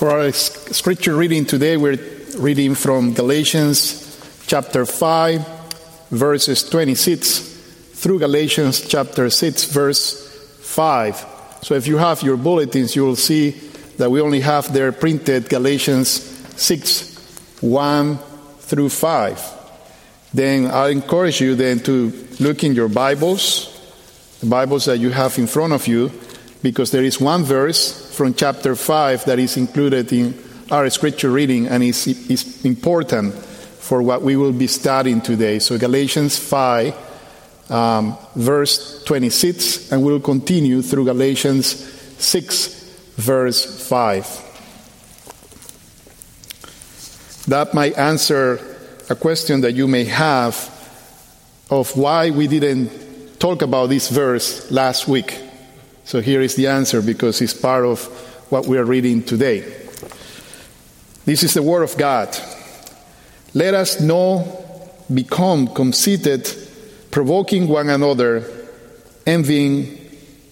For our scripture reading today, we're reading from Galatians chapter 5, verses 26 through Galatians chapter 6, verse 5. So if you have your bulletins, you will see that we only have there printed Galatians 6, 1 through 5. Then I encourage you then to look in your Bibles, the Bibles that you have in front of you, because there is one verse from chapter 5 that is included in our scripture reading and is, is important for what we will be studying today. So, Galatians 5, um, verse 26, and we'll continue through Galatians 6, verse 5. That might answer a question that you may have of why we didn't talk about this verse last week. So here is the answer because it's part of what we are reading today. This is the Word of God. Let us not become conceited, provoking one another, envying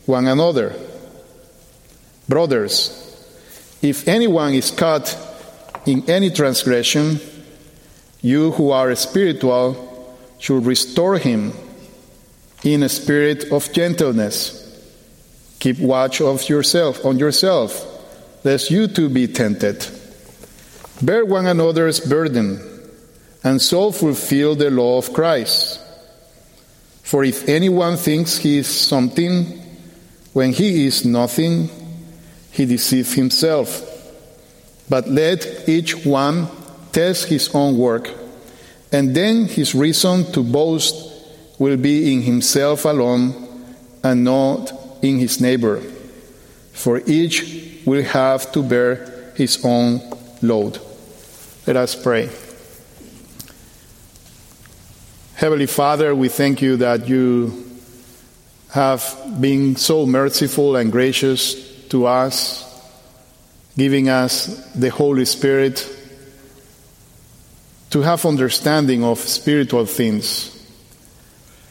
one another. Brothers, if anyone is caught in any transgression, you who are spiritual should restore him in a spirit of gentleness. Keep watch of yourself on yourself, lest you too be tempted. Bear one another's burden, and so fulfill the law of Christ. For if anyone thinks he is something when he is nothing, he deceives himself. But let each one test his own work, and then his reason to boast will be in himself alone and not in his neighbor. For each will have to bear his own load. Let us pray. Heavenly Father, we thank you that you have been so merciful and gracious to us, giving us the Holy Spirit to have understanding of spiritual things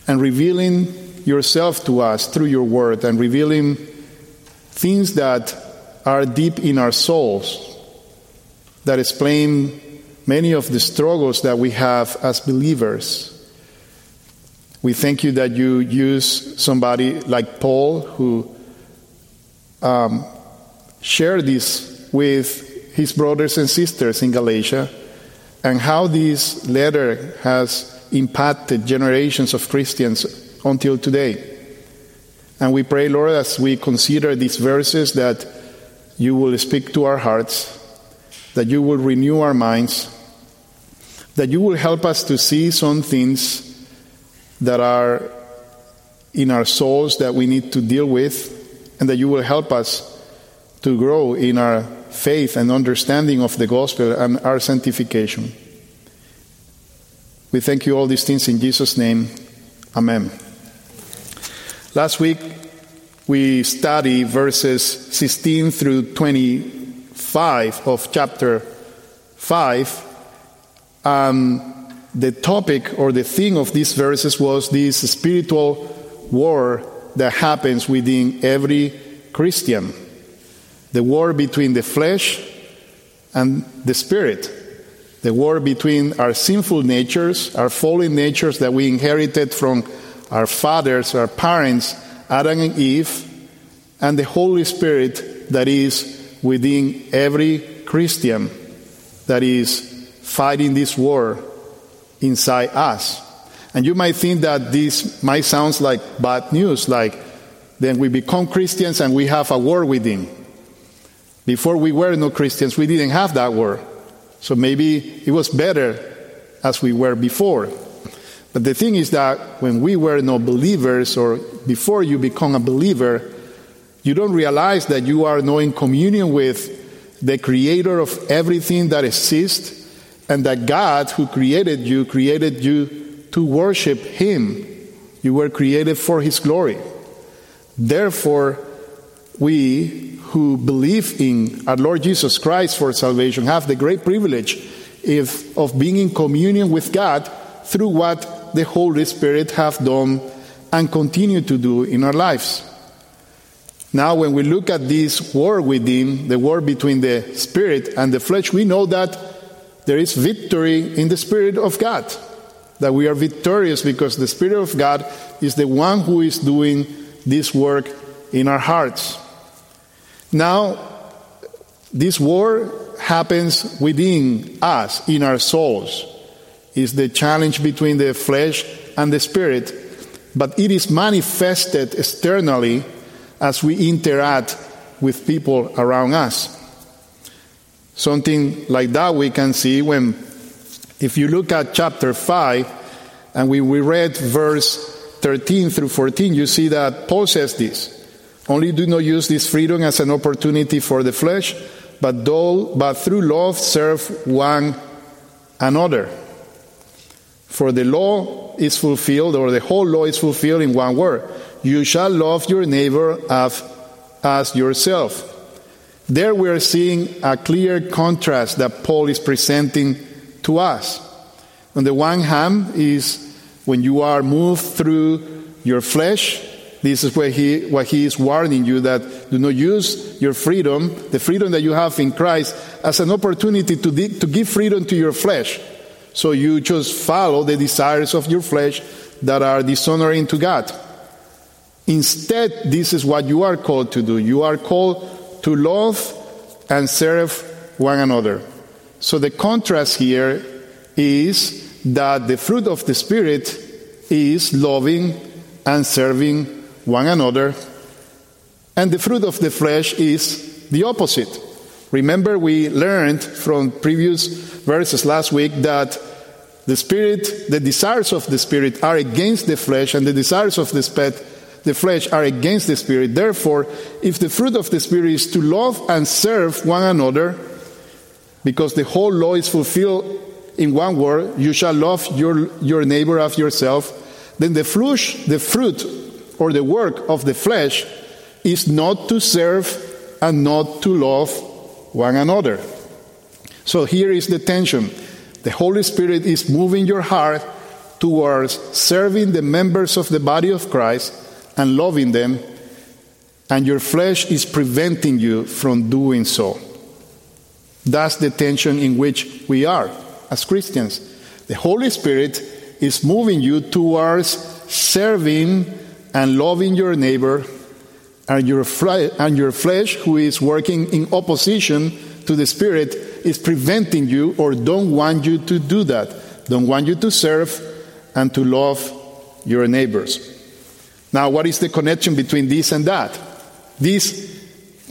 and revealing yourself to us through your word and revealing things that are deep in our souls that explain many of the struggles that we have as believers. We thank you that you use somebody like Paul who um, shared this with his brothers and sisters in Galatia and how this letter has impacted generations of Christians until today. And we pray, Lord, as we consider these verses, that you will speak to our hearts, that you will renew our minds, that you will help us to see some things that are in our souls that we need to deal with, and that you will help us to grow in our faith and understanding of the gospel and our sanctification. We thank you all these things in Jesus' name. Amen. Last week, we studied verses 16 through 25 of chapter 5. Um, the topic or the theme of these verses was this spiritual war that happens within every Christian the war between the flesh and the spirit, the war between our sinful natures, our fallen natures that we inherited from our fathers, our parents, Adam and Eve, and the Holy Spirit that is within every Christian that is fighting this war inside us. And you might think that this might sound like bad news, like then we become Christians and we have a war within. Before we were no Christians, we didn't have that war. So maybe it was better as we were before. But the thing is that when we were no believers, or before you become a believer, you don't realize that you are now in communion with the creator of everything that exists, and that God, who created you, created you to worship Him. You were created for His glory. Therefore, we who believe in our Lord Jesus Christ for salvation have the great privilege if, of being in communion with God through what the Holy Spirit have done and continue to do in our lives. Now, when we look at this war within, the war between the spirit and the flesh, we know that there is victory in the spirit of God. That we are victorious because the spirit of God is the one who is doing this work in our hearts. Now, this war happens within us, in our souls. Is the challenge between the flesh and the spirit, but it is manifested externally as we interact with people around us. Something like that we can see when, if you look at chapter 5, and we, we read verse 13 through 14, you see that Paul says this Only do not use this freedom as an opportunity for the flesh, but, do, but through love serve one another. For the law is fulfilled, or the whole law is fulfilled in one word you shall love your neighbor as, as yourself. There we are seeing a clear contrast that Paul is presenting to us. On the one hand, is when you are moved through your flesh, this is where he, what he is warning you that do not use your freedom, the freedom that you have in Christ, as an opportunity to, di- to give freedom to your flesh. So you just follow the desires of your flesh that are dishonoring to God. Instead, this is what you are called to do. You are called to love and serve one another. So the contrast here is that the fruit of the Spirit is loving and serving one another, and the fruit of the flesh is the opposite. Remember, we learned from previous verses last week that the Spirit, the desires of the Spirit are against the flesh, and the desires of the Spirit the flesh are against the Spirit. Therefore, if the fruit of the Spirit is to love and serve one another, because the whole law is fulfilled in one word, you shall love your, your neighbor as yourself, then the, flush, the fruit or the work of the flesh is not to serve and not to love one another. So here is the tension. The Holy Spirit is moving your heart towards serving the members of the body of Christ and loving them, and your flesh is preventing you from doing so. That's the tension in which we are as Christians. The Holy Spirit is moving you towards serving and loving your neighbor, and your, fle- and your flesh, who is working in opposition to the Spirit, is preventing you or don't want you to do that, don't want you to serve and to love your neighbors. Now, what is the connection between this and that? This,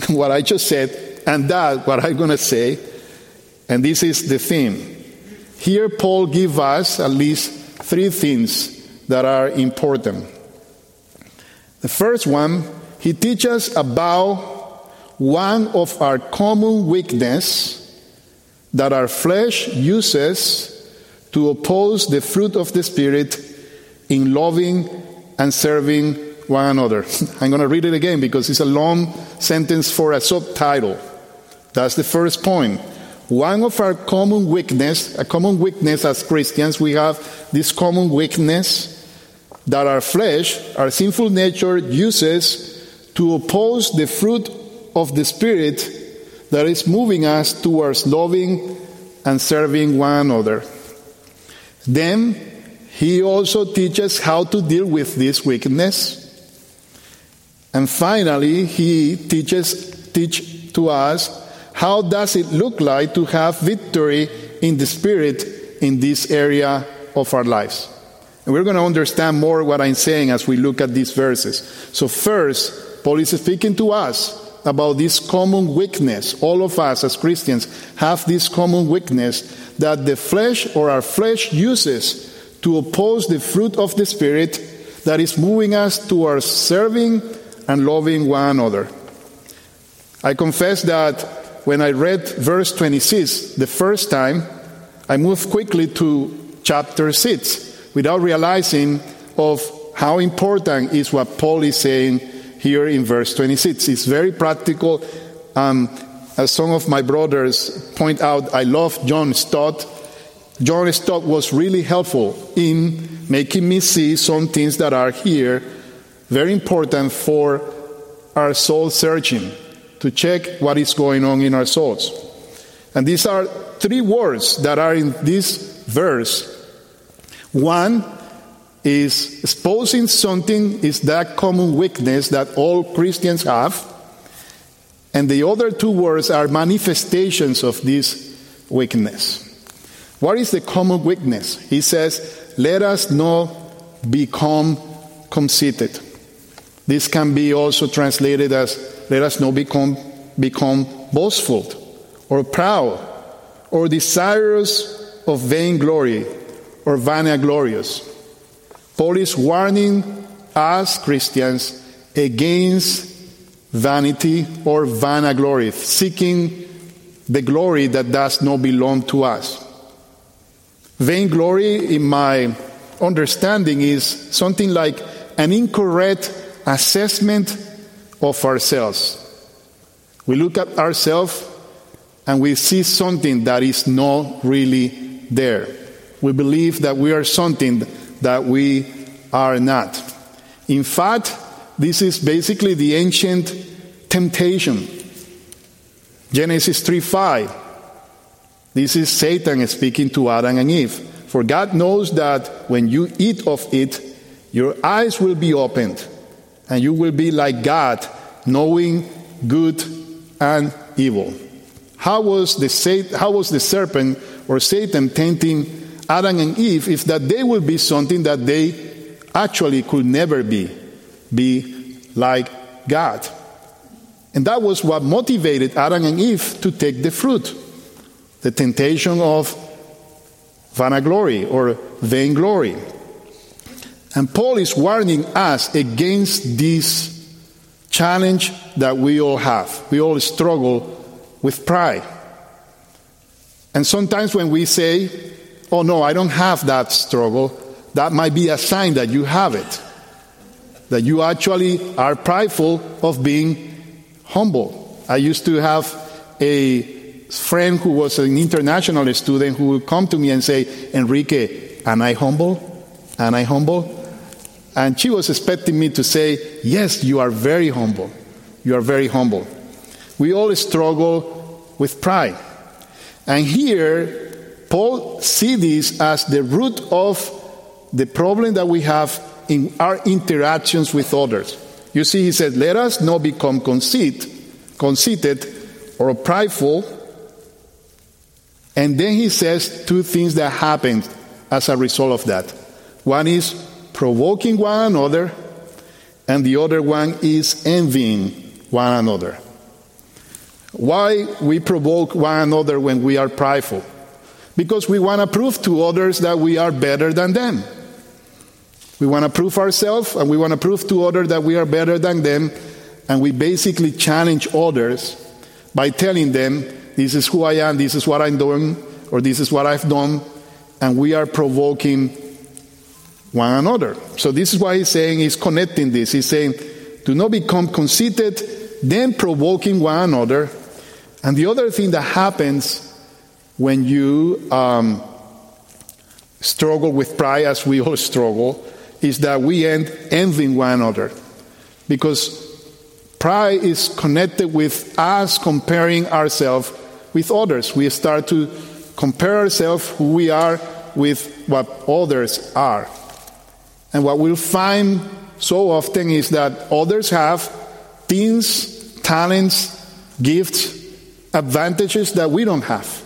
what I just said, and that, what I'm going to say, and this is the theme. Here, Paul gives us at least three things that are important. The first one, he teaches about one of our common weakness that our flesh uses to oppose the fruit of the Spirit in loving and serving one another. I'm going to read it again because it's a long sentence for a subtitle. That's the first point. One of our common weakness, a common weakness as Christians, we have this common weakness that our flesh, our sinful nature uses to oppose the fruit of the Spirit that is moving us towards loving and serving one another. Then he also teaches how to deal with this weakness. And finally, he teaches teach to us how does it look like to have victory in the spirit in this area of our lives. And we're going to understand more what I'm saying as we look at these verses. So first, Paul is speaking to us about this common weakness. All of us as Christians have this common weakness that the flesh or our flesh uses to oppose the fruit of the Spirit that is moving us towards serving and loving one another. I confess that when I read verse 26 the first time, I moved quickly to chapter 6 without realizing of how important is what Paul is saying here in verse 26. It's very practical. Um, as some of my brothers point out, I love John Stott John Stott was really helpful in making me see some things that are here very important for our soul searching to check what is going on in our souls. And these are three words that are in this verse. One is exposing something is that common weakness that all Christians have. And the other two words are manifestations of this weakness. What is the common weakness? He says, Let us not become conceited. This can be also translated as, Let us not become, become boastful or proud or desirous of vainglory or vanaglorious. Paul is warning us Christians against vanity or vanaglory, seeking the glory that does not belong to us. Vainglory, in my understanding, is something like an incorrect assessment of ourselves. We look at ourselves and we see something that is not really there. We believe that we are something that we are not. In fact, this is basically the ancient temptation. Genesis 3 5. This is Satan speaking to Adam and Eve. For God knows that when you eat of it, your eyes will be opened, and you will be like God, knowing good and evil. How was the, how was the serpent or Satan tempting Adam and Eve if that they will be something that they actually could never be, be like God. And that was what motivated Adam and Eve to take the fruit the temptation of vanaglory or vainglory. And Paul is warning us against this challenge that we all have. We all struggle with pride. And sometimes when we say, oh no, I don't have that struggle, that might be a sign that you have it. That you actually are prideful of being humble. I used to have a friend who was an international student who would come to me and say, Enrique, am I humble? Am I humble? And she was expecting me to say, Yes, you are very humble. You are very humble. We all struggle with pride. And here, Paul sees this as the root of the problem that we have in our interactions with others. You see, he said, Let us not become conceit, conceited or prideful. And then he says two things that happen as a result of that. One is provoking one another, and the other one is envying one another. Why we provoke one another when we are prideful? Because we want to prove to others that we are better than them. We want to prove ourselves and we want to prove to others that we are better than them, and we basically challenge others by telling them, This is who I am, this is what I'm doing, or this is what I've done, and we are provoking one another. So, this is why he's saying, he's connecting this. He's saying, Do not become conceited, then provoking one another. And the other thing that happens when you um, struggle with pride, as we all struggle, is that we end envying one another. Because pride is connected with us comparing ourselves with others. We start to compare ourselves, who we are, with what others are. And what we'll find so often is that others have things, talents, gifts, advantages that we don't have.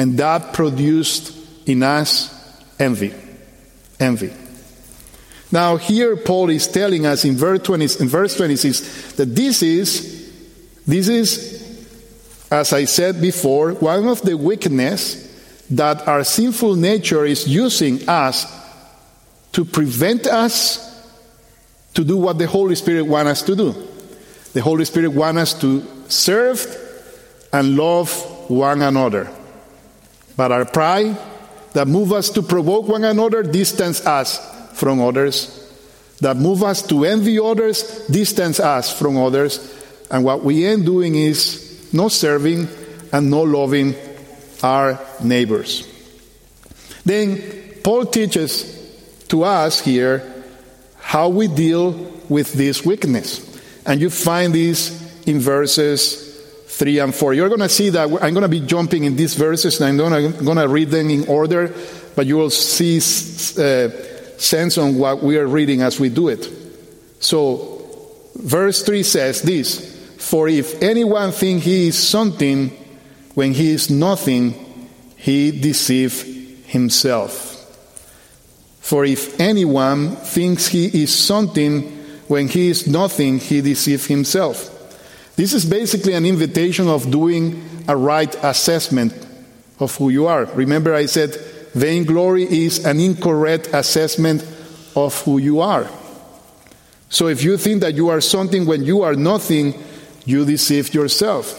And that produced in us envy. Envy. Now, here Paul is telling us in verse, 20, in verse 26 that this is, this is, as I said before, one of the weakness that our sinful nature is using us to prevent us to do what the Holy Spirit wants us to do. The Holy Spirit wants us to serve and love one another. But our pride that move us to provoke one another distance us from others. That move us to envy others distance us from others. And what we end doing is not serving and not loving our neighbors. Then Paul teaches to us here how we deal with this weakness. And you find this in verses 3 and 4. You're going to see that I'm going to be jumping in these verses and I'm going to read them in order, but you will see uh, sense on what we are reading as we do it. So, verse 3 says this For if anyone think he is something when he is nothing, he deceives himself. For if anyone thinks he is something when he is nothing, he deceives himself. This is basically an invitation of doing a right assessment of who you are. Remember, I said vainglory is an incorrect assessment of who you are. So if you think that you are something when you are nothing, you deceive yourself.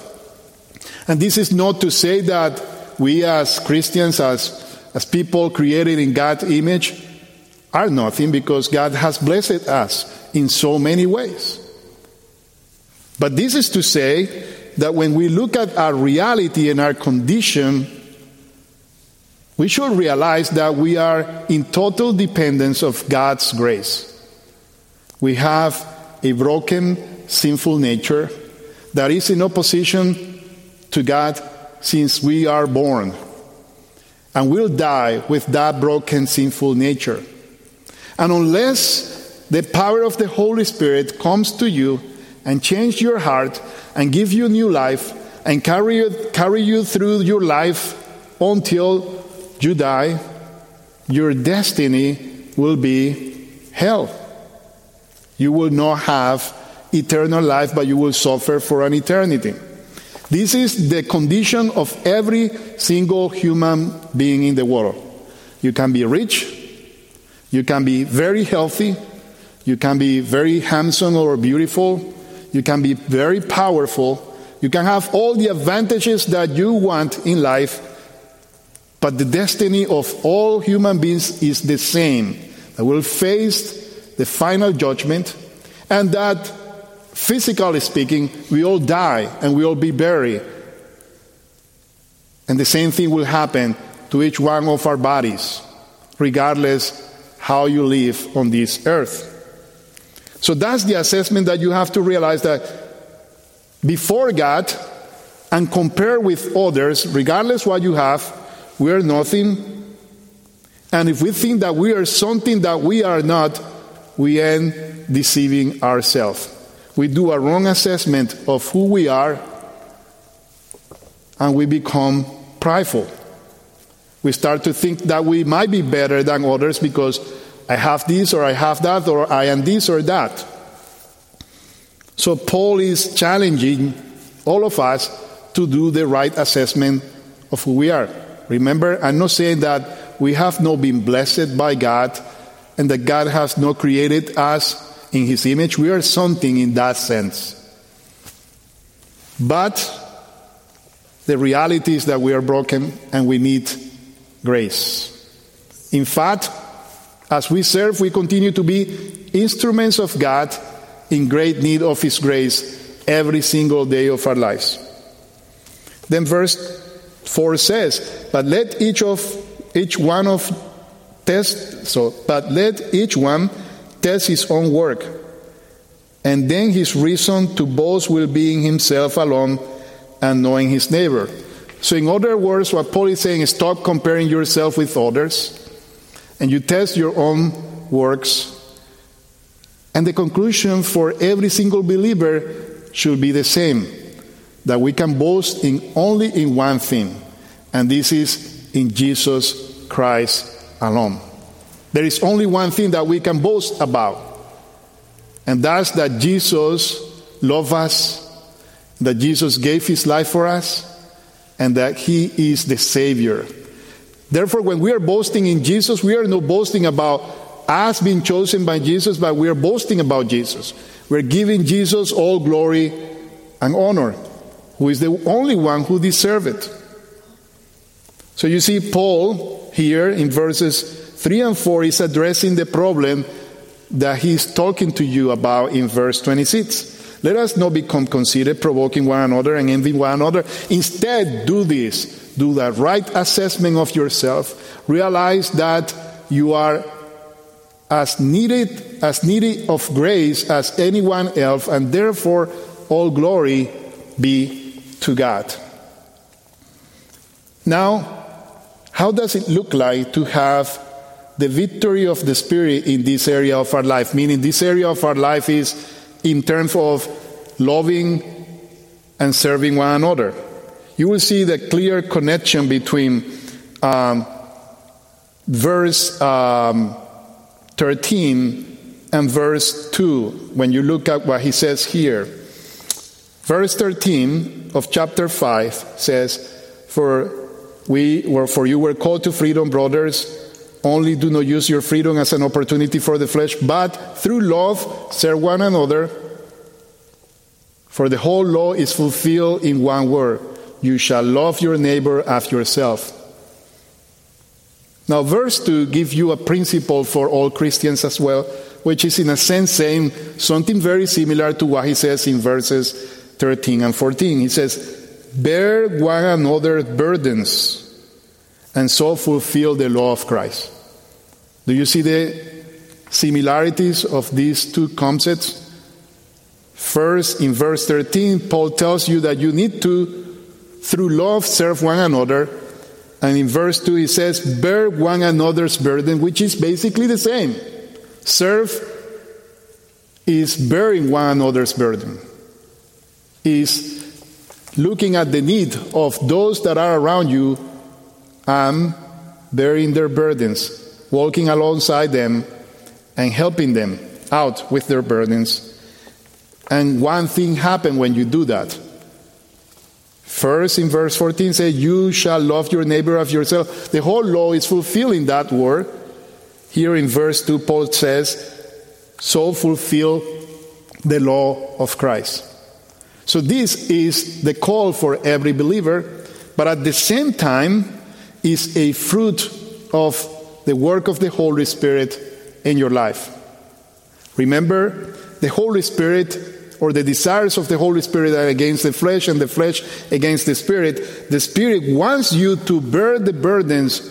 And this is not to say that we as Christians, as, as people created in God's image, are nothing because God has blessed us in so many ways. But this is to say that when we look at our reality and our condition, we should realize that we are in total dependence of God's grace. We have a broken, sinful nature that is in opposition to God since we are born. And will die with that broken, sinful nature. And unless the power of the Holy Spirit comes to you and change your heart and give you new life and carry you, carry you through your life until you die, your destiny will be hell. You will not have eternal life, but you will suffer for an eternity. This is the condition of every single human being in the world. You can be rich, you can be very healthy, you can be very handsome or beautiful, you can be very powerful, you can have all the advantages that you want in life, but the destiny of all human beings is the same. That we will face the final judgment, and that physically speaking, we all die and we all be buried. And the same thing will happen to each one of our bodies, regardless how you live on this earth. So that's the assessment that you have to realize that before God and compare with others, regardless what you have, we are nothing. And if we think that we are something that we are not, we end deceiving ourselves. We do a wrong assessment of who we are and we become prideful. We start to think that we might be better than others because I have this or I have that or I am this or that. So Paul is challenging all of us to do the right assessment of who we are. Remember, I'm not saying that we have not been blessed by God and that God has not created us in his image. We are something in that sense. But the reality is that we are broken and we need grace. In fact, as we serve, we continue to be instruments of God in great need of His grace every single day of our lives. Then verse 4 says, But let each of each one of test so but let each one test his own work, and then his reason to boast will be in himself alone and knowing his neighbor. So in other words, what Paul is saying is stop comparing yourself with others and you test your own works. And the conclusion for every single believer should be the same that we can boast in only in one thing, and this is in Jesus Christ alone. There is only one thing that we can boast about, and that's that Jesus loved us, that Jesus gave his life for us, and that he is the Savior Therefore, when we are boasting in Jesus, we are not boasting about us being chosen by Jesus, but we are boasting about Jesus. We're giving Jesus all glory and honor, who is the only one who deserves it. So you see, Paul here in verses 3 and 4 is addressing the problem that he's talking to you about in verse 26. Let us not become conceited, provoking one another and envying one another. Instead, do this do the right assessment of yourself, realize that you are as needed as needy of grace as anyone else, and therefore all glory be to God. Now, how does it look like to have the victory of the Spirit in this area of our life? Meaning, this area of our life is in terms of loving and serving one another. You will see the clear connection between um, verse um, 13 and verse 2 when you look at what he says here. Verse 13 of chapter 5 says, For we were for you were called to freedom, brothers. Only do not use your freedom as an opportunity for the flesh, but through love serve one another. For the whole law is fulfilled in one word you shall love your neighbor as yourself. Now, verse 2 gives you a principle for all Christians as well, which is in a sense saying something very similar to what he says in verses 13 and 14. He says, Bear one another's burdens and so fulfill the law of Christ. Do you see the similarities of these two concepts? First, in verse 13, Paul tells you that you need to through love serve one another. And in verse 2 he says, bear one another's burden, which is basically the same. Serve is bearing one another's burden, is looking at the need of those that are around you and bearing their burdens, walking alongside them and helping them out with their burdens. And one thing happens when you do that First, in verse 14, say, You shall love your neighbor as yourself. The whole law is fulfilling that word. Here in verse 2, Paul says, So fulfill the law of Christ. So, this is the call for every believer, but at the same time, is a fruit of the work of the Holy Spirit in your life. Remember, the Holy Spirit or the desires of the Holy Spirit are against the flesh and the flesh against the Spirit, the Spirit wants you to bear the burdens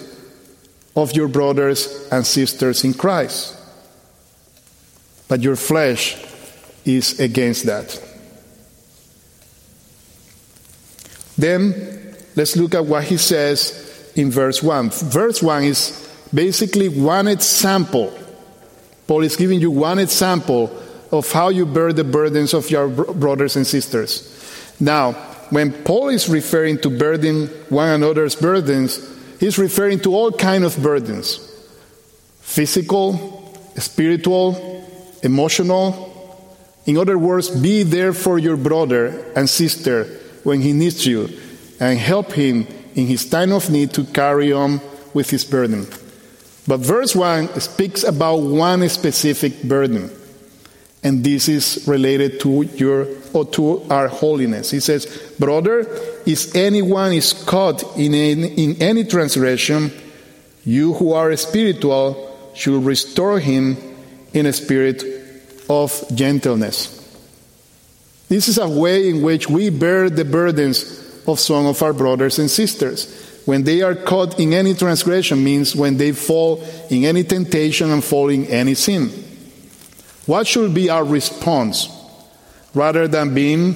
of your brothers and sisters in Christ. But your flesh is against that. Then let's look at what he says in verse 1. Verse 1 is basically one example. Paul is giving you one example of how you bear the burdens of your brothers and sisters. Now, when Paul is referring to burdening one another's burdens, he's referring to all kind of burdens. Physical, spiritual, emotional. In other words, be there for your brother and sister when he needs you and help him in his time of need to carry on with his burden. But verse 1 speaks about one specific burden and this is related to your or to our holiness. He says, "Brother, if anyone is caught in any, in any transgression, you who are spiritual should restore him in a spirit of gentleness." This is a way in which we bear the burdens of some of our brothers and sisters. When they are caught in any transgression means when they fall in any temptation and fall in any sin. What should be our response? Rather than being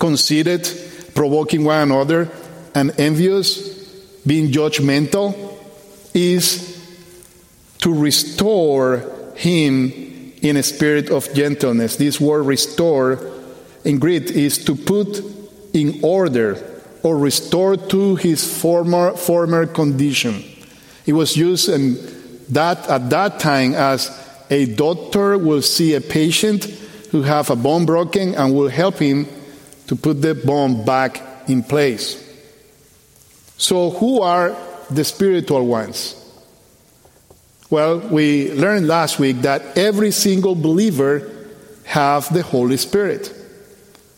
conceited, provoking one another, and envious, being judgmental, is to restore him in a spirit of gentleness. This word restore in Greek is to put in order or restore to his former former condition. It was used in that at that time as a doctor will see a patient who have a bone broken and will help him to put the bone back in place. So who are the spiritual ones? Well, we learned last week that every single believer have the Holy Spirit.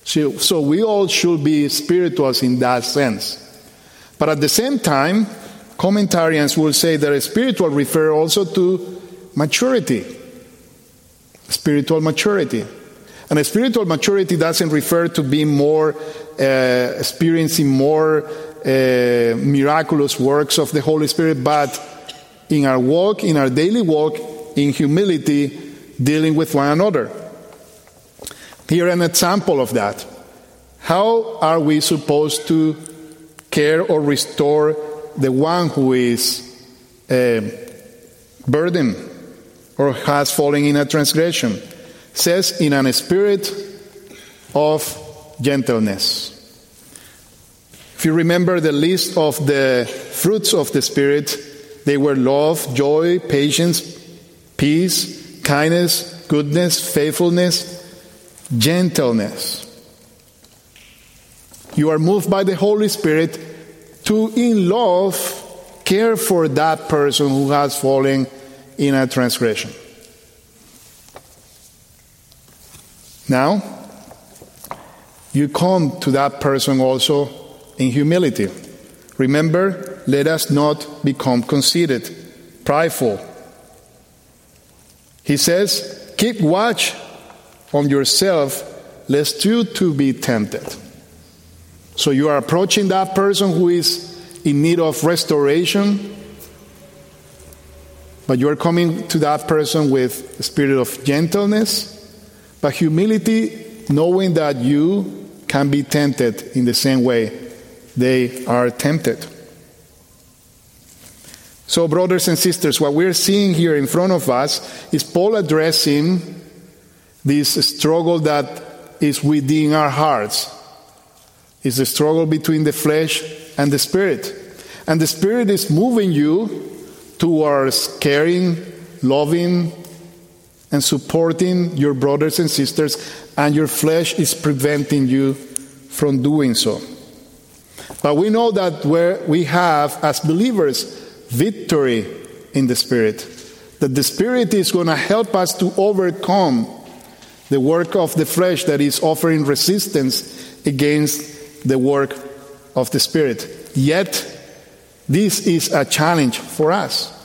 So, we all should be spirituals in that sense. But at the same time, commentarians will say that a spiritual refer also to maturity spiritual maturity. And spiritual maturity doesn't refer to being more, uh, experiencing more uh, miraculous works of the Holy Spirit, but in our walk, in our daily walk, in humility dealing with one another. Here, an example of that. How are we supposed to care or restore the one who is a burden or has fallen in a transgression? says in an spirit of gentleness. If you remember the list of the fruits of the Spirit, they were love, joy, patience, peace, kindness, goodness, faithfulness, gentleness. You are moved by the Holy Spirit to, in love, care for that person who has fallen in a transgression. Now, you come to that person also in humility. Remember, let us not become conceited, prideful. He says, Keep watch on yourself, lest you too be tempted. So you are approaching that person who is in need of restoration, but you are coming to that person with a spirit of gentleness, but humility, knowing that you can be tempted in the same way they are tempted. So, brothers and sisters, what we're seeing here in front of us is Paul addressing this struggle that is within our hearts. It's the struggle between the flesh and the spirit. And the spirit is moving you towards caring, loving, and supporting your brothers and sisters, and your flesh is preventing you from doing so. But we know that where we have, as believers, victory in the Spirit, that the Spirit is going to help us to overcome the work of the flesh that is offering resistance against the work of the Spirit. Yet, this is a challenge for us.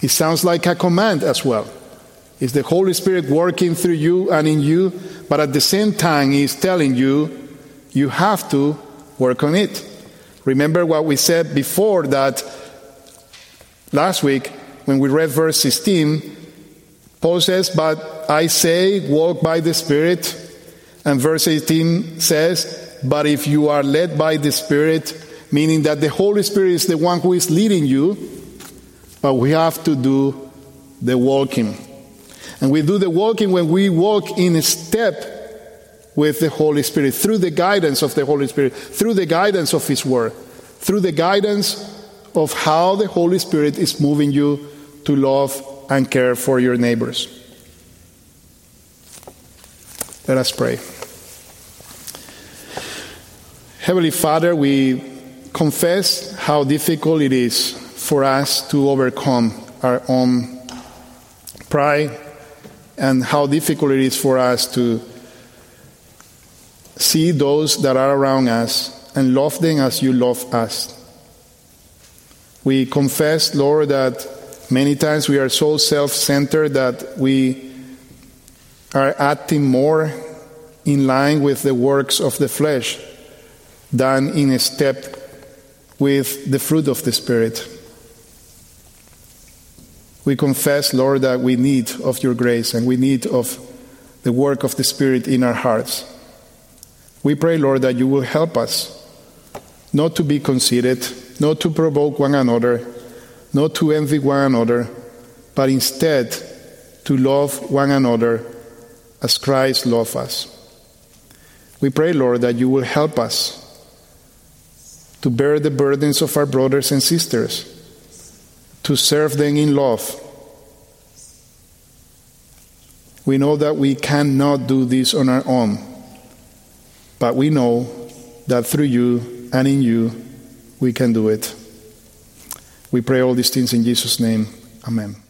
It sounds like a command as well. It's the Holy Spirit working through you and in you, but at the same time, He's telling you, you have to work on it. Remember what we said before that last week when we read verse 16, Paul says, But I say, walk by the Spirit. And verse 18 says, But if you are led by the Spirit, meaning that the Holy Spirit is the one who is leading you, but we have to do the walking. And we do the walking when we walk in step with the Holy Spirit, through the guidance of the Holy Spirit, through the guidance of His Word, through the guidance of how the Holy Spirit is moving you to love and care for your neighbors. Let us pray. Heavenly Father, we confess how difficult it is for us to overcome our own pride and how difficult it is for us to see those that are around us and love them as you love us. We confess, Lord, that Many times we are so self centered that we are acting more in line with the works of the flesh than in a step with the fruit of the Spirit. We confess, Lord, that we need of your grace and we need of the work of the Spirit in our hearts. We pray, Lord, that you will help us not to be conceited, not to provoke one another not to envy one another, but instead to love one another as Christ loved us. We pray, Lord, that you will help us to bear the burdens of our brothers and sisters, to serve them in love. We know that we cannot do this on our own, but we know that through you and in you we can do it. We pray all these things in Jesus' name. Amen.